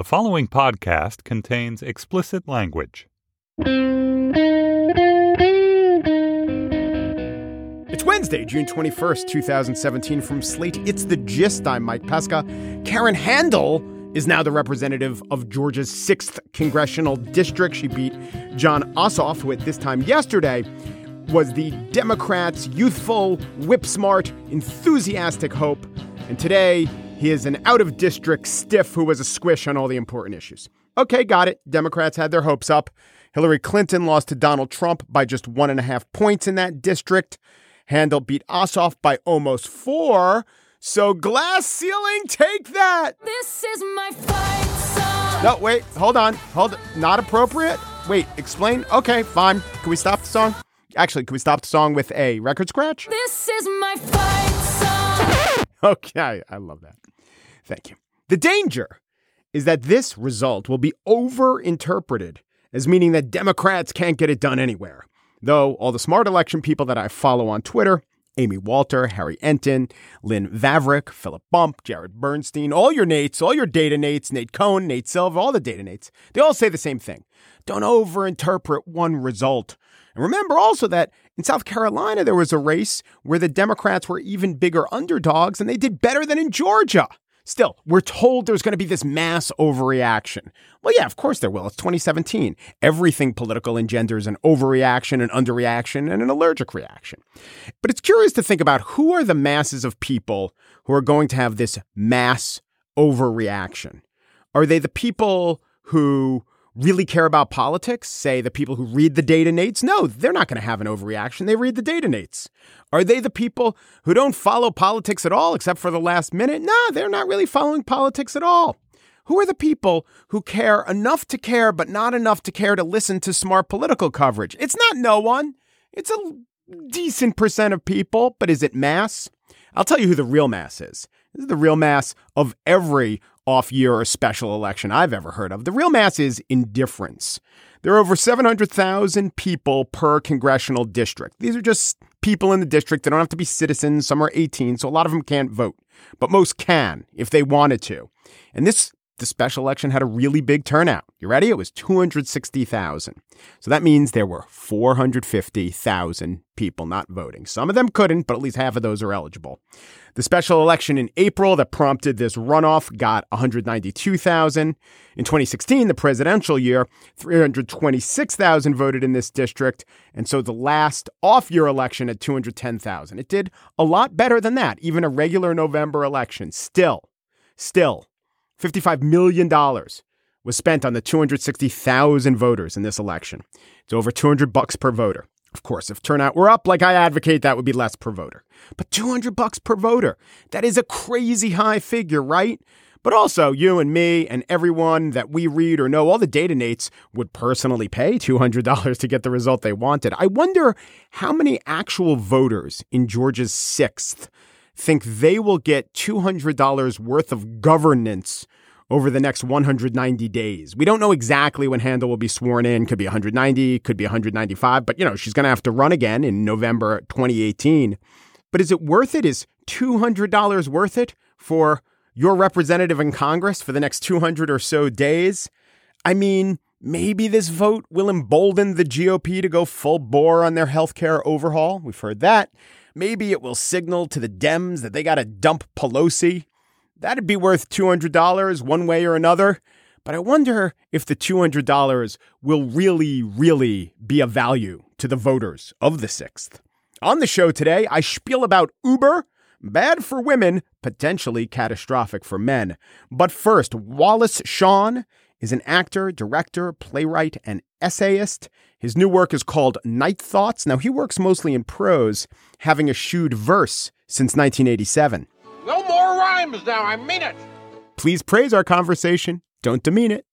The following podcast contains explicit language. It's Wednesday, June 21st, 2017. From Slate, it's The Gist. I'm Mike Pesca. Karen Handel is now the representative of Georgia's 6th congressional district. She beat Jon Ossoff, who at this time yesterday was the Democrats' youthful, whip smart, enthusiastic hope. And today, he is an out of district stiff who was a squish on all the important issues. Okay, got it. Democrats had their hopes up. Hillary Clinton lost to Donald Trump by just one and a half points in that district. Handel beat Ossoff by almost four. So glass ceiling, take that. This is my fight song. No, wait, hold on. Hold Not appropriate? Wait, explain? Okay, fine. Can we stop the song? Actually, can we stop the song with a record scratch? This is my fight song. Okay, I love that. Thank you. The danger is that this result will be overinterpreted as meaning that Democrats can't get it done anywhere. Though all the smart election people that I follow on Twitter, Amy Walter, Harry Enten, Lynn Vavreck, Philip Bump, Jared Bernstein, all your Nates, all your data Nates, Nate Cohn, Nate Silver, all the data Nates, they all say the same thing. Don't overinterpret one result. And remember also that in South Carolina, there was a race where the Democrats were even bigger underdogs and they did better than in Georgia. Still, we're told there's going to be this mass overreaction. Well, yeah, of course there will. It's 2017. Everything political engenders an overreaction, an underreaction, and an allergic reaction. But it's curious to think about who are the masses of people who are going to have this mass overreaction. Are they the people who really care about politics, say the people who read the data nates, no, they're not going to have an overreaction. They read the data nates. Are they the people who don't follow politics at all except for the last minute? No, they're not really following politics at all. Who are the people who care enough to care, but not enough to care to listen to smart political coverage? It's not no one. It's a decent percent of people, but is it mass? I'll tell you who the real mass is. This is the real mass of every off year or special election I've ever heard of. The real mass is indifference. There are over 700,000 people per congressional district. These are just people in the district. They don't have to be citizens. Some are 18, so a lot of them can't vote, but most can if they wanted to. And this the special election had a really big turnout. You ready? It was 260,000. So that means there were 450,000 people not voting. Some of them couldn't, but at least half of those are eligible. The special election in April that prompted this runoff got 192,000. In 2016, the presidential year, 326,000 voted in this district. And so the last off year election had 210,000. It did a lot better than that, even a regular November election. Still, still, $55 million was spent on the 260,000 voters in this election. It's over 200 bucks per voter. Of course, if turnout were up like I advocate, that would be less per voter. But 200 bucks per voter, that is a crazy high figure, right? But also, you and me and everyone that we read or know, all the data nates would personally pay $200 to get the result they wanted. I wonder how many actual voters in Georgia's 6th think they will get $200 worth of governance over the next 190 days. We don't know exactly when Handel will be sworn in. Could be 190, could be 195, but you know, she's going to have to run again in November 2018. But is it worth it? Is $200 worth it for your representative in Congress for the next 200 or so days? I mean, maybe this vote will embolden the GOP to go full bore on their healthcare overhaul. We've heard that. Maybe it will signal to the Dems that they got to dump Pelosi. That'd be worth $200 one way or another. But I wonder if the $200 will really, really be of value to the voters of the 6th. On the show today, I spiel about Uber, bad for women, potentially catastrophic for men. But first, Wallace Shawn is an actor, director, playwright, and essayist. His new work is called Night Thoughts. Now, he works mostly in prose, having eschewed verse since 1987. No more rhymes now, I mean it. Please praise our conversation. Don't demean it.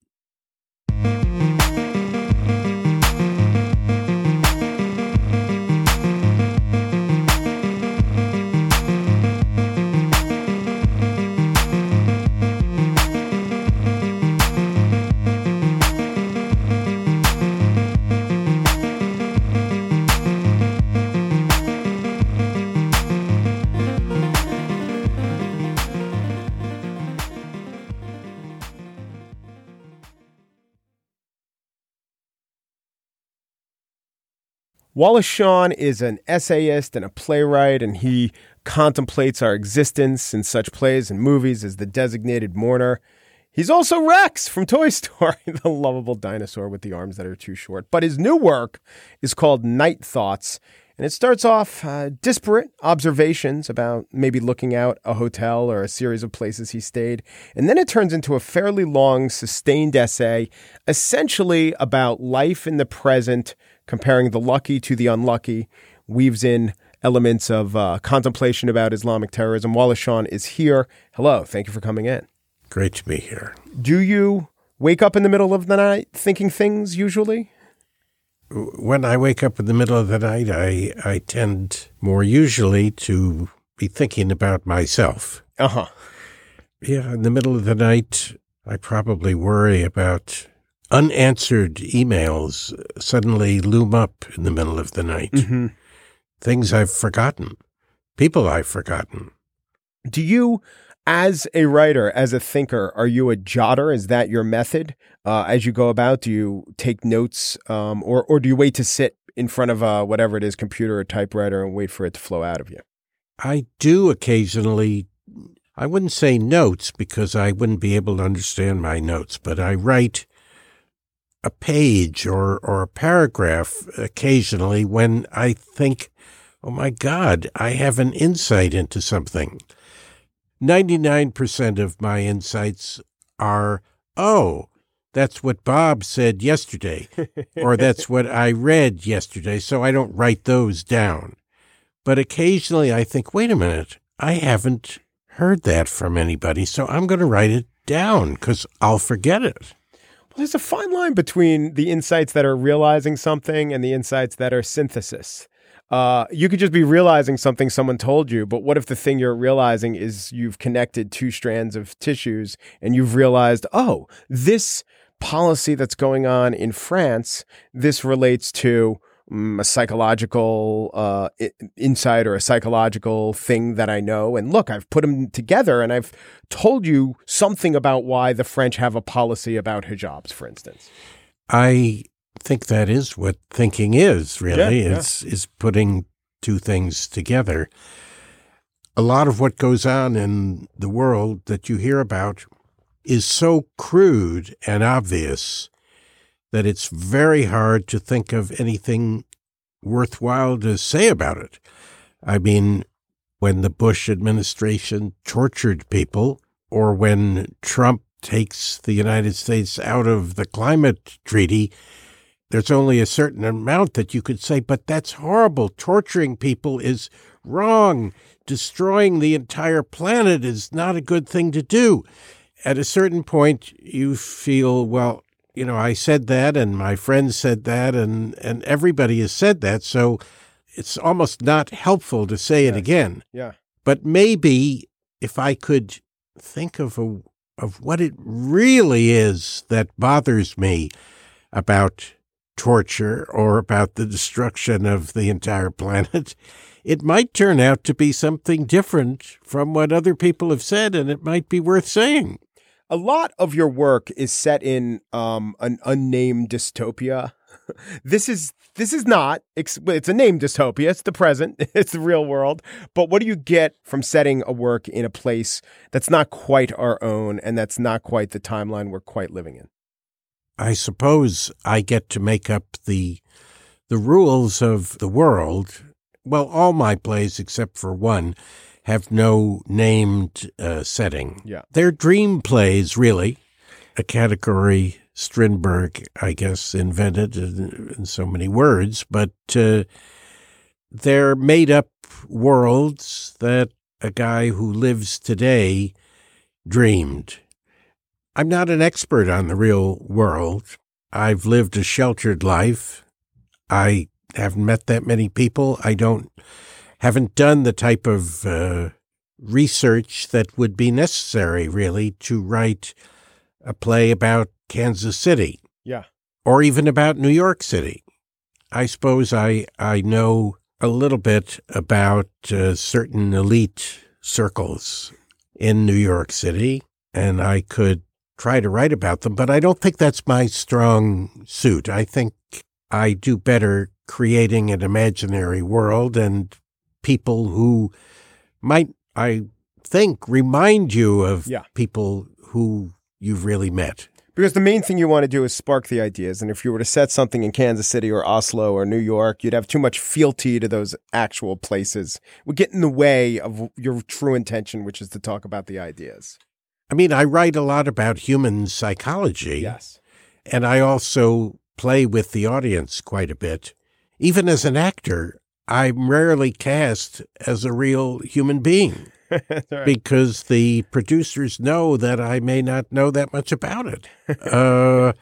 Wallace Shawn is an essayist and a playwright, and he contemplates our existence in such plays and movies as the designated mourner. He's also Rex from Toy Story, the lovable dinosaur with the arms that are too short. But his new work is called Night Thoughts, and it starts off uh, disparate observations about maybe looking out a hotel or a series of places he stayed. And then it turns into a fairly long, sustained essay, essentially about life in the present, comparing the lucky to the unlucky, weaves in elements of uh, contemplation about Islamic terrorism. Wallace Shawn is here. Hello. Thank you for coming in. Great to be here. Do you wake up in the middle of the night thinking things usually? When I wake up in the middle of the night, I, I tend more usually to be thinking about myself. Uh huh. Yeah, in the middle of the night, I probably worry about unanswered emails suddenly loom up in the middle of the night. Mm-hmm. Things I've forgotten, people I've forgotten. Do you, as a writer, as a thinker, are you a jotter? Is that your method uh, as you go about? Do you take notes, um, or or do you wait to sit in front of uh, whatever it is, computer or typewriter, and wait for it to flow out of you? I do occasionally, I wouldn't say notes because I wouldn't be able to understand my notes, but I write a page or, or a paragraph occasionally when I think, oh my God, I have an insight into something. 99% of my insights are, oh, that's what Bob said yesterday, or that's what I read yesterday, so I don't write those down. But occasionally I think, wait a minute, I haven't heard that from anybody, so I'm going to write it down because I'll forget it. There's a fine line between the insights that are realizing something and the insights that are synthesis. Uh, you could just be realizing something someone told you, but what if the thing you're realizing is you've connected two strands of tissues and you've realized, oh, this policy that's going on in France, this relates to a psychological uh, insight or a psychological thing that I know. And look, I've put them together and I've told you something about why the French have a policy about hijabs, for instance. I think that is what thinking is really Yeah, yeah. is is putting two things together. A lot of what goes on in the world that you hear about is so crude and obvious that it's very hard to think of anything worthwhile to say about it. I mean, when the Bush administration tortured people, or when Trump takes the United States out of the climate treaty, there's only a certain amount that you could say, but that's horrible. Torturing people is wrong. Destroying the entire planet is not a good thing to do. At a certain point, you feel, well, you know, I said that and my friends said that and, and everybody has said that. So it's almost not helpful to say it again. Yeah. But maybe if I could think of a, of what it really is that bothers me about torture or about the destruction of the entire planet, it might turn out to be something different from what other people have said, and it might be worth saying. A lot of your work is set in um, an unnamed dystopia. this is this is not. It's it's a named dystopia. It's the present. It's the real world. But what do you get from setting a work in a place that's not quite our own and that's not quite the timeline we're quite living in? I suppose I get to make up the the rules of the world. Well, all my plays except for one have no named uh, setting. Yeah. They're dream plays, really, a category Strindberg, I guess, invented in, in so many words, but uh, they're made up worlds that a guy who lives today dreamed. I'm not an expert on the real world. I've lived a sheltered life. I haven't met that many people. I don't haven't done the type of uh, research that would be necessary, really, to write a play about Kansas City Yeah. or even about New York City. I suppose I I know a little bit about uh, certain elite circles in New York City, and I could try to write about them, but I don't think that's my strong suit. I think I do better creating an imaginary world and people who might, I think, remind you of Yeah. people who you've really met. Because the main thing you want to do is spark the ideas. And if you were to set something in Kansas City or Oslo or New York, you'd have too much fealty to those actual places. It would get in the way of your true intention, which is to talk about the ideas. I mean, I write a lot about human psychology. Yes. And I also play with the audience quite a bit. Even as an actor, I'm rarely cast as a real human being because the producers know that I may not know that much about it. uh,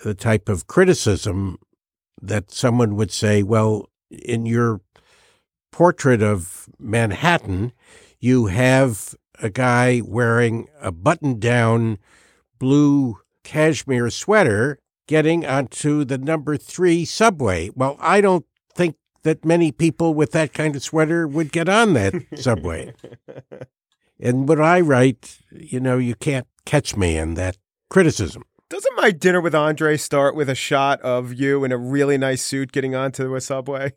the type of criticism that someone would say, well, in your portrait of Manhattan, you have a guy wearing a button down blue cashmere sweater getting onto the number three subway. Well, I don't that many people with that kind of sweater would get on that subway. And when I write, you know, you can't catch me in that criticism. Doesn't my dinner with Andre start with a shot of you in a really nice suit getting onto a subway?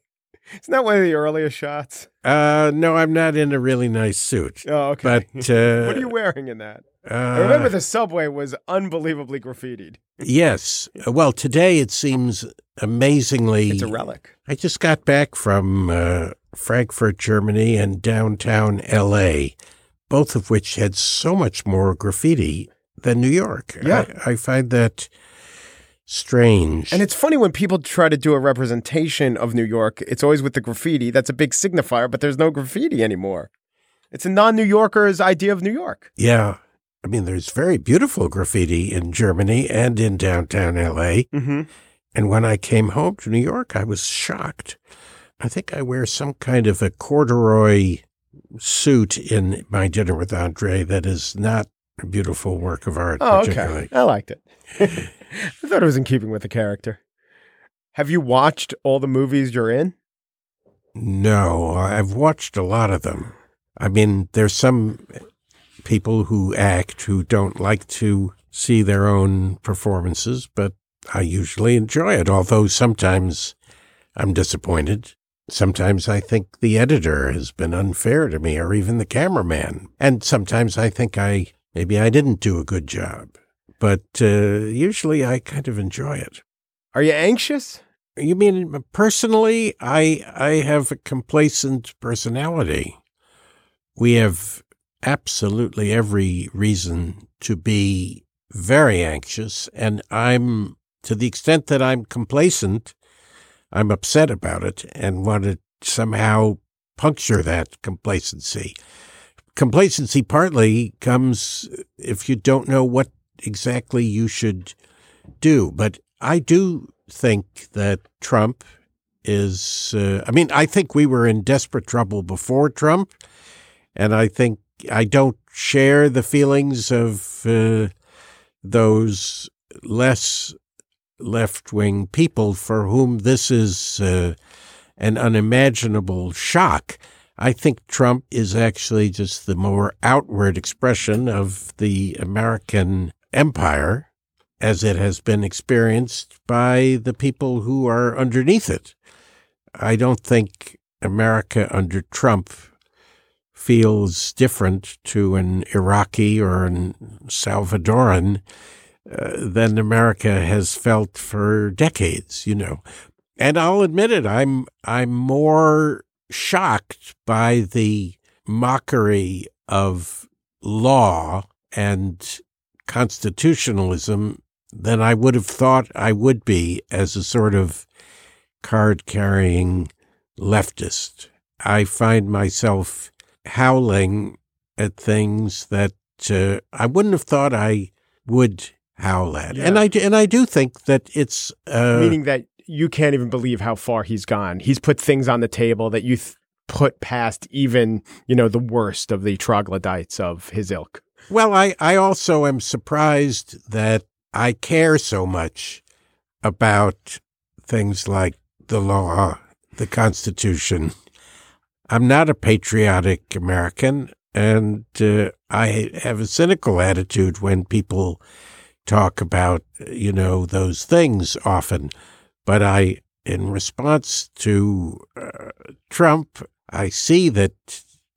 Isn't that one of the earliest shots? Uh, no, I'm not in a really nice suit. Oh, okay. But uh, what are you wearing in that? uh, I remember the subway was unbelievably graffitied. Yes. Well, today it seems amazingly. It's a relic. I just got back from uh, Frankfurt, Germany, and downtown L.A., both of which had so much more graffiti than New York. Yeah. I, I find that strange. And it's funny when people try to do a representation of New York, it's always with the graffiti. That's a big signifier, but there's no graffiti anymore. It's a non New Yorker's idea of New York. yeah. I mean, there's very beautiful graffiti in Germany and in downtown L.A. Mm-hmm. And when I came home to New York, I was shocked. I think I wear some kind of a corduroy suit in my dinner with Andre that is not a beautiful work of art, Oh, particularly. okay. I liked it. I thought it was in keeping with the character. Have you watched all the movies you're in? No, I've watched a lot of them. I mean, there's some people who act who don't like to see their own performances, but I usually enjoy it, although sometimes I'm disappointed. Sometimes I think the editor has been unfair to me, or even the cameraman. And sometimes I think I maybe I didn't do a good job. But uh, usually I kind of enjoy it. Are you anxious? You mean personally? I I have a complacent personality. We have absolutely every reason to be very anxious, and I'm to the extent that I'm complacent, I'm upset about it and want to somehow puncture that complacency. Complacency partly comes if you don't know what exactly you should do, but I do think that Trump is. Uh, I mean, I think we were in desperate trouble before Trump, and I think I don't share the feelings of uh, those less left wing people for whom this is uh, an unimaginable shock. I think Trump is actually just the more outward expression of the American empire as it has been experienced by the people who are underneath it. I don't think America under Trump feels different to an Iraqi or an Salvadoran uh, than America has felt for decades, you know. And I'll admit it, I'm I'm more shocked by the mockery of law and constitutionalism than I would have thought I would be as a sort of card carrying leftist. I find myself howling at things that uh, I wouldn't have thought I would howl at. And I do- and I do think that it's uh, Meaning that you can't even believe how far he's gone. He's put things on the table that you th- put past even, you know, the worst of the troglodytes of his ilk. Well, I, I also am surprised that I care so much about things like the law, the Constitution. I'm not a patriotic American, and uh, I have a cynical attitude when people talk about, you know, those things often. But I, in response to uh, Trump, I see that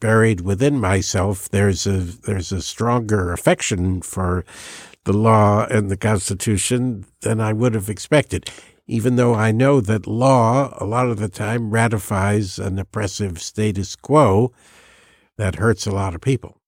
buried within myself there's a there's a stronger affection for the law and the Constitution than I would have expected. Even though I know that law a lot of the time ratifies an oppressive status quo that hurts a lot of people.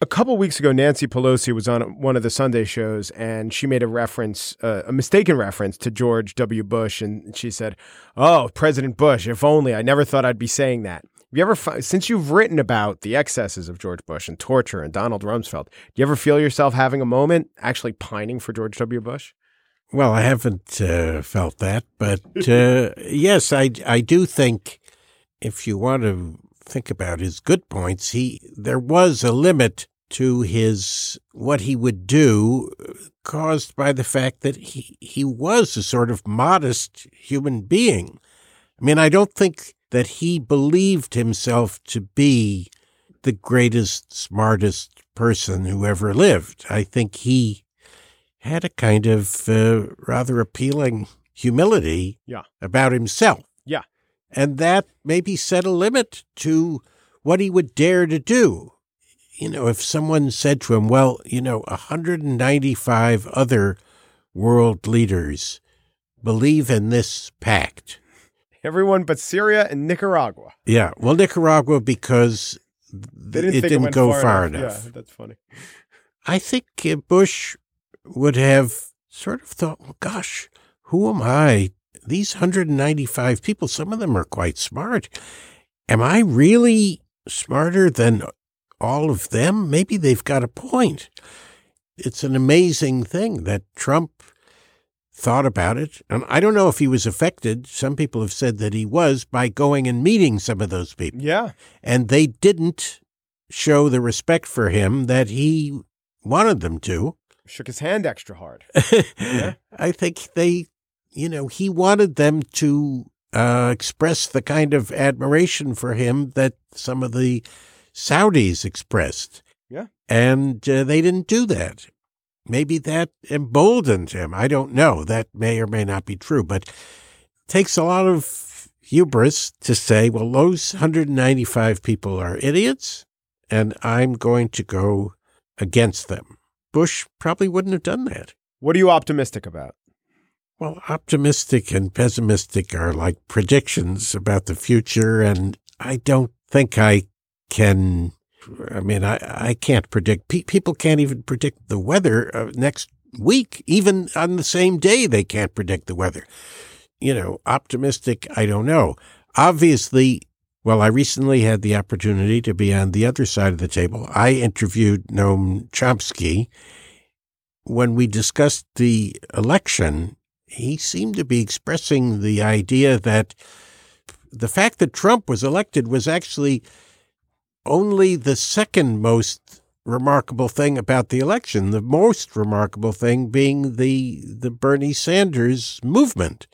A couple weeks ago, Nancy Pelosi was on one of the Sunday shows, and she made a reference, uh, a mistaken reference to George W. Bush, and she said, "Oh, President Bush, if only I never thought I'd be saying that." Have you ever, since you've written about the excesses of George Bush and torture and Donald Rumsfeld, do you ever feel yourself having a moment actually pining for George W. Bush? Well, I haven't uh, felt that, but uh, yes, I I do think if you want to think about his good points, he there was a limit to his what he would do, caused by the fact that he he was a sort of modest human being. I mean, I don't think that he believed himself to be the greatest, smartest person who ever lived. I think he had a kind of uh, rather appealing humility Yeah. about himself. Yeah. And that maybe set a limit to what he would dare to do. You know, if someone said to him, well, you know, 195 other world leaders believe in this pact. Everyone but Syria and Nicaragua. Yeah. Well, Nicaragua, because They didn't it think didn't went go far, far enough. enough. Yeah, that's funny. I think Bush would have sort of thought, well, gosh, who am I? These 195 people, some of them are quite smart. Am I really smarter than all of them? Maybe they've got a point. It's an amazing thing that Trump thought about it. And I don't know if he was affected. Some people have said that he was by going and meeting some of those people Yeah. and they didn't show the respect for him that he wanted them to. Shook his hand extra hard. I think they, you know, he wanted them to uh, express the kind of admiration for him that some of the Saudis expressed. Yeah. And uh, they didn't do that. Maybe that emboldened him. I don't know. That may or may not be true, but it takes a lot of hubris to say, well, those 195 people are idiots, and I'm going to go against them. Bush probably wouldn't have done that. What are you optimistic about? Well, optimistic and pessimistic are like predictions about the future, and I don't think I can. I mean, I, I can't predict. Pe- people can't even predict the weather uh, next week. Even on the same day, they can't predict the weather. You know, optimistic, I don't know. Obviously, well, I recently had the opportunity to be on the other side of the table. I interviewed Noam Chomsky. When we discussed the election, he seemed to be expressing the idea that the fact that Trump was elected was actually only the second most remarkable thing about the election. The most remarkable thing being the the Bernie Sanders movement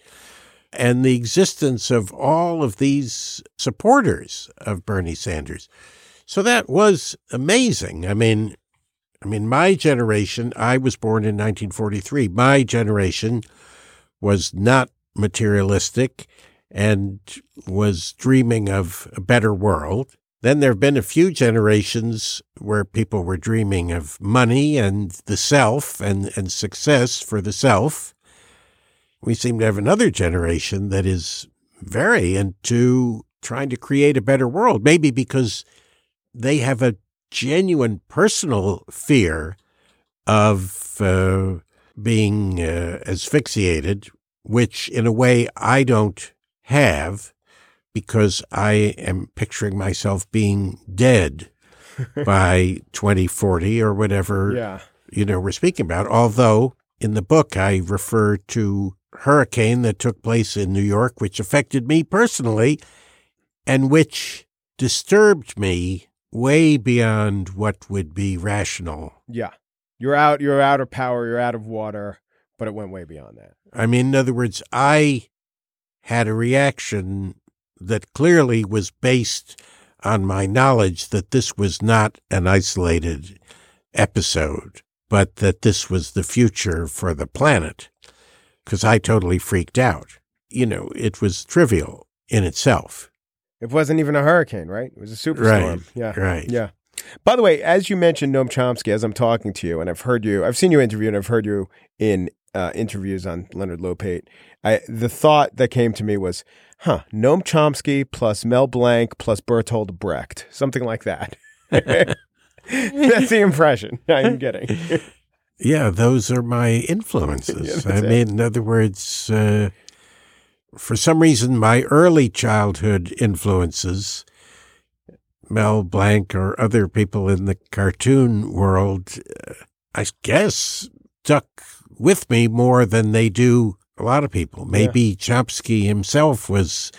and the existence of all of these supporters of Bernie Sanders. So that was amazing. I mean, I mean, my generation, I was born in 1943. My generation was not materialistic and was dreaming of a better world. Then there have been a few generations where people were dreaming of money and the self and, and success for the self. We seem to have another generation that is very into trying to create a better world, maybe because they have a genuine personal fear of uh, being uh, asphyxiated, which in a way I don't have because I am picturing myself being dead by 2040 or whatever Yeah. you know we're speaking about. Although in the book I refer to hurricane that took place in New York, which affected me personally, and which disturbed me way beyond what would be rational. Yeah. You're out you're out of power, you're out of water, but it went way beyond that. I mean, in other words, I had a reaction that clearly was based on my knowledge that this was not an isolated episode, but that this was the future for the planet, because I totally freaked out. you know, it was trivial in itself. It wasn't even a hurricane, right? It was a superstorm. Right, Yeah. right. Yeah. By the way, as you mentioned Noam Chomsky, as I'm talking to you, and I've heard you, I've seen you interview, and I've heard you in uh, interviews on Leonard Lopate. I the thought that came to me was, huh, Noam Chomsky plus Mel Blanc plus Bertolt Brecht, something like that. That's the impression. I'm getting. Yeah, those are my influences. Yeah, I that's it. mean, in other words, uh, for some reason, my early childhood influences, Mel Blanc or other people in the cartoon world, uh, I guess, stuck with me more than they do a lot of people. Maybe Chomsky himself was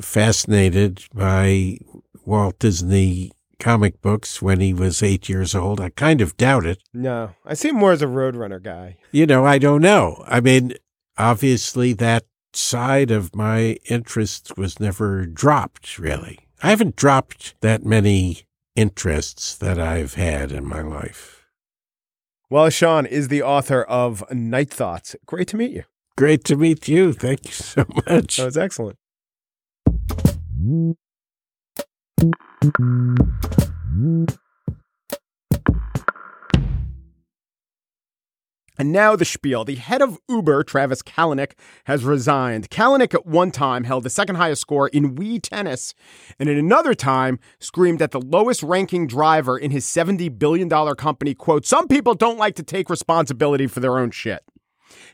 fascinated by Walt Disney comic books when he was eight years old. I kind of doubt it. No, I see him more as a Roadrunner guy. You know, I don't know. I mean, obviously, that side of my interest was never dropped, really. I haven't dropped that many interests that I've had in my life. Wallace Shawn is the author of Night Thoughts. Great to meet you. Great to meet you. Thank you so much. That was excellent. And now the spiel. The head of Uber, Travis Kalanick, has resigned. Kalanick at one time held the second highest score in Wii tennis, and at another time screamed at the lowest ranking driver in his $70 billion company, quote, some people don't like to take responsibility for their own shit.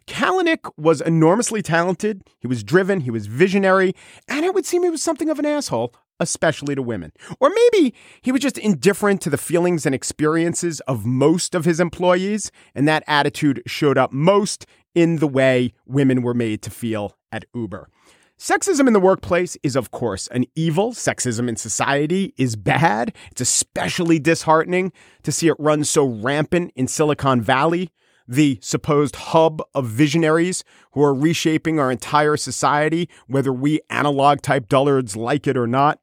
Kalanick was enormously talented. He was driven. He was visionary. And it would seem he was something of an asshole, especially to women. Or maybe he was just indifferent to the feelings and experiences of most of his employees. And that attitude showed up most in the way women were made to feel at Uber. Sexism in the workplace is, of course, an evil. Sexism in society is bad. It's especially disheartening to see it run so rampant in Silicon Valley the supposed hub of visionaries who are reshaping our entire society, whether we analog type dullards like it or not.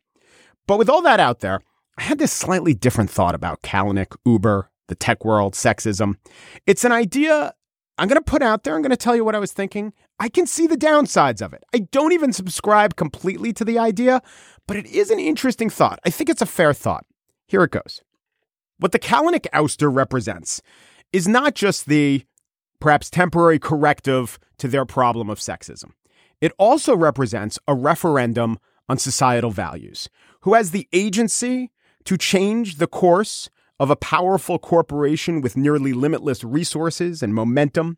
But with all that out there, I had this slightly different thought about Kalanick, Uber, the tech world, sexism. It's an idea I'm going to put out there. I'm going to tell you what I was thinking. I can see the downsides of it. I don't even subscribe completely to the idea, but it is an interesting thought. I think it's a fair thought. Here it goes. What the Kalanick ouster represents is not just the perhaps temporary corrective to their problem of sexism. It also represents a referendum on societal values. Who has the agency to change the course of a powerful corporation with nearly limitless resources and momentum?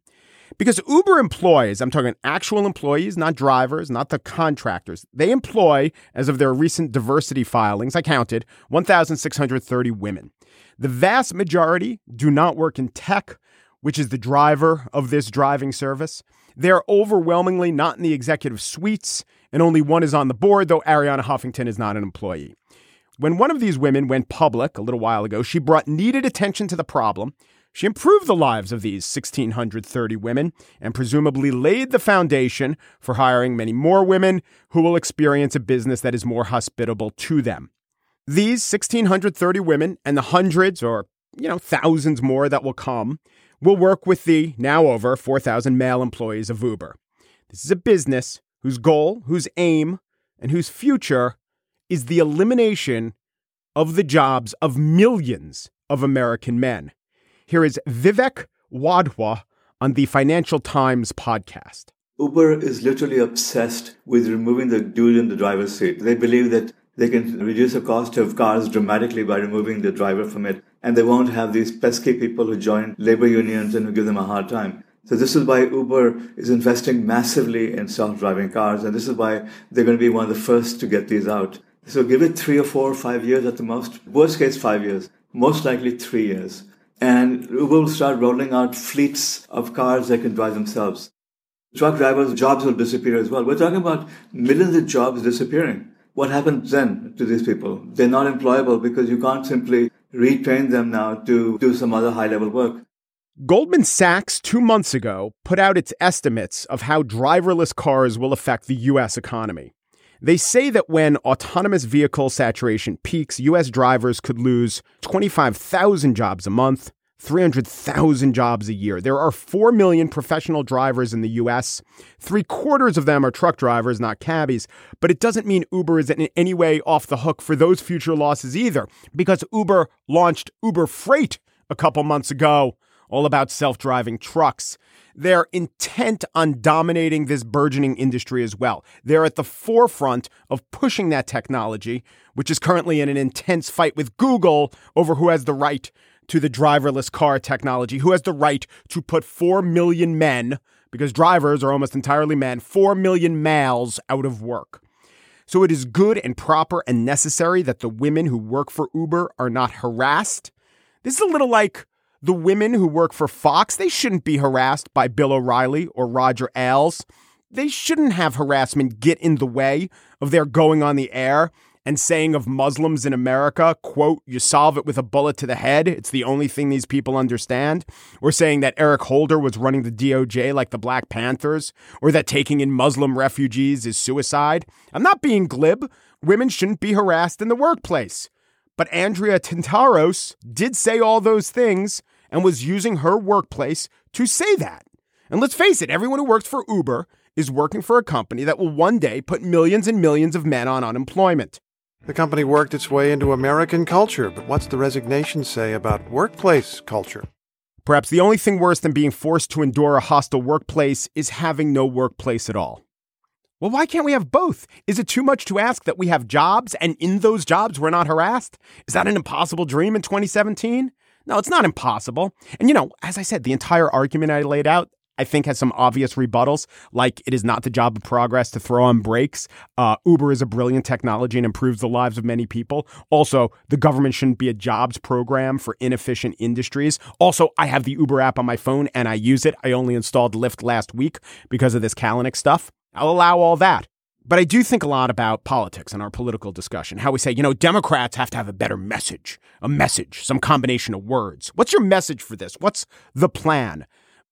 Because Uber employs, I'm talking actual employees, not drivers, not the contractors. They employ, as of their recent diversity filings, I counted 1,630 women. The vast majority do not work in tech, which is the driver of this driving service. They're overwhelmingly not in the executive suites, and only one is on the board, though Arianna Huffington is not an employee. When one of these women went public a little while ago, she brought needed attention to the problem. She improved the lives of these 1,630 women and presumably laid the foundation for hiring many more women who will experience a business that is more hospitable to them. These 1,630 women and the hundreds or, you know, thousands more that will come will work with the now over 4,000 male employees of Uber. This is a business whose goal, whose aim, and whose future is the elimination of the jobs of millions of American men. Here is Vivek Wadhwa on the Financial Times podcast. Uber is literally obsessed with removing the dude in the driver's seat. They believe that they can reduce the cost of cars dramatically by removing the driver from it, and they won't have these pesky people who join labor unions and who give them a hard time. So this is why Uber is investing massively in self-driving cars, and this is why they're going to be one of the first to get these out. So give it three or four or five years at the most. Worst case, five years. Most likely three years. And Uber will start rolling out fleets of cars that can drive themselves. Truck drivers' jobs will disappear as well. We're talking about millions of jobs disappearing. What happens then to these people? They're not employable because you can't simply retrain them now to do some other high level work. Goldman Sachs, two months ago, put out its estimates of how driverless cars will affect the U.S. economy. They say that when autonomous vehicle saturation peaks, U.S. drivers could lose 25,000 jobs a month, 300,000 jobs a year. There are 4 million professional drivers in the US. Three quarters of them are truck drivers, not cabbies. But it doesn't mean Uber is in any way off the hook for those future losses either, because Uber launched Uber Freight a couple months ago, all about self driving trucks. They're intent on dominating this burgeoning industry as well. They're at the forefront of pushing that technology, which is currently in an intense fight with Google over who has the right to the driverless car technology, who has the right to put 4 million men, because drivers are almost entirely men, 4 million males out of work. So it is good and proper and necessary that the women who work for Uber are not harassed. This is a little like the women who work for Fox. They shouldn't be harassed by Bill O'Reilly or Roger Ailes. They shouldn't have harassment get in the way of their going on the air and saying of Muslims in America, quote, you solve it with a bullet to the head. It's the only thing these people understand. Or saying that Eric Holder was running the DOJ like the Black Panthers, or that taking in Muslim refugees is suicide. I'm not being glib. Women shouldn't be harassed in the workplace. But Andrea Tantaros did say all those things and was using her workplace to say that. And let's face it, everyone who works for Uber is working for a company that will one day put millions and millions of men on unemployment. The company worked its way into American culture, but what's the resignation say about workplace culture? Perhaps the only thing worse than being forced to endure a hostile workplace is having no workplace at all. Well, why can't we have both? Is it too much to ask that we have jobs and in those jobs we're not harassed? Is that an impossible dream in 2017? No, it's not impossible. And you know, as I said, the entire argument I laid out, I think has some obvious rebuttals, like it is not the job of progress to throw on brakes. Uh, Uber is a brilliant technology and improves the lives of many people. Also, the government shouldn't be a jobs program for inefficient industries. Also, I have the Uber app on my phone and I use it. I only installed Lyft last week because of this Kalanick stuff. I'll allow all that. But I do think a lot about politics and our political discussion. How we say, you know, Democrats have to have a better message, a message, some combination of words. What's your message for this? What's the plan?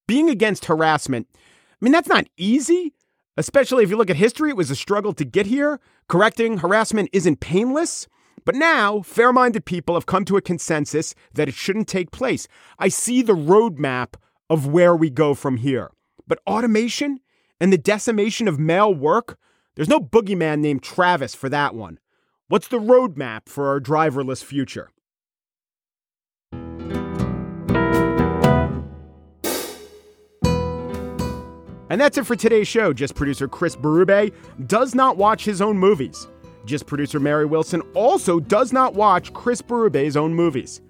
Being against harassment, I mean, that's not easy, especially if you look at history. It was a struggle to get here. Correcting harassment isn't painless. But now, fair minded people have come to a consensus that it shouldn't take place. I see the roadmap of where we go from here. But automation and the decimation of male work, there's no boogeyman named Travis for that one. What's the roadmap for our driverless future? And that's it for today's show. Just producer Chris Berube does not watch his own movies. Just producer Mary Wilson also does not watch Chris Berube's own movies.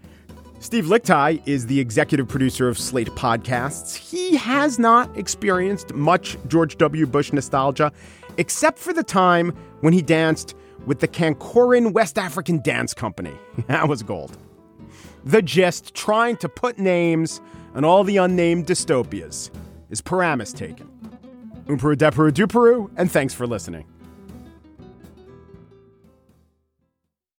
Steve Lickteig is the executive producer of Slate Podcasts. He has not experienced much George W. Bush nostalgia, except for the time when he danced with the Kankouran West African Dance Company. That was gold. The gist trying to put names on all the unnamed dystopias. Is Paramus taken? Umperu Deperu Duperu, and thanks for listening.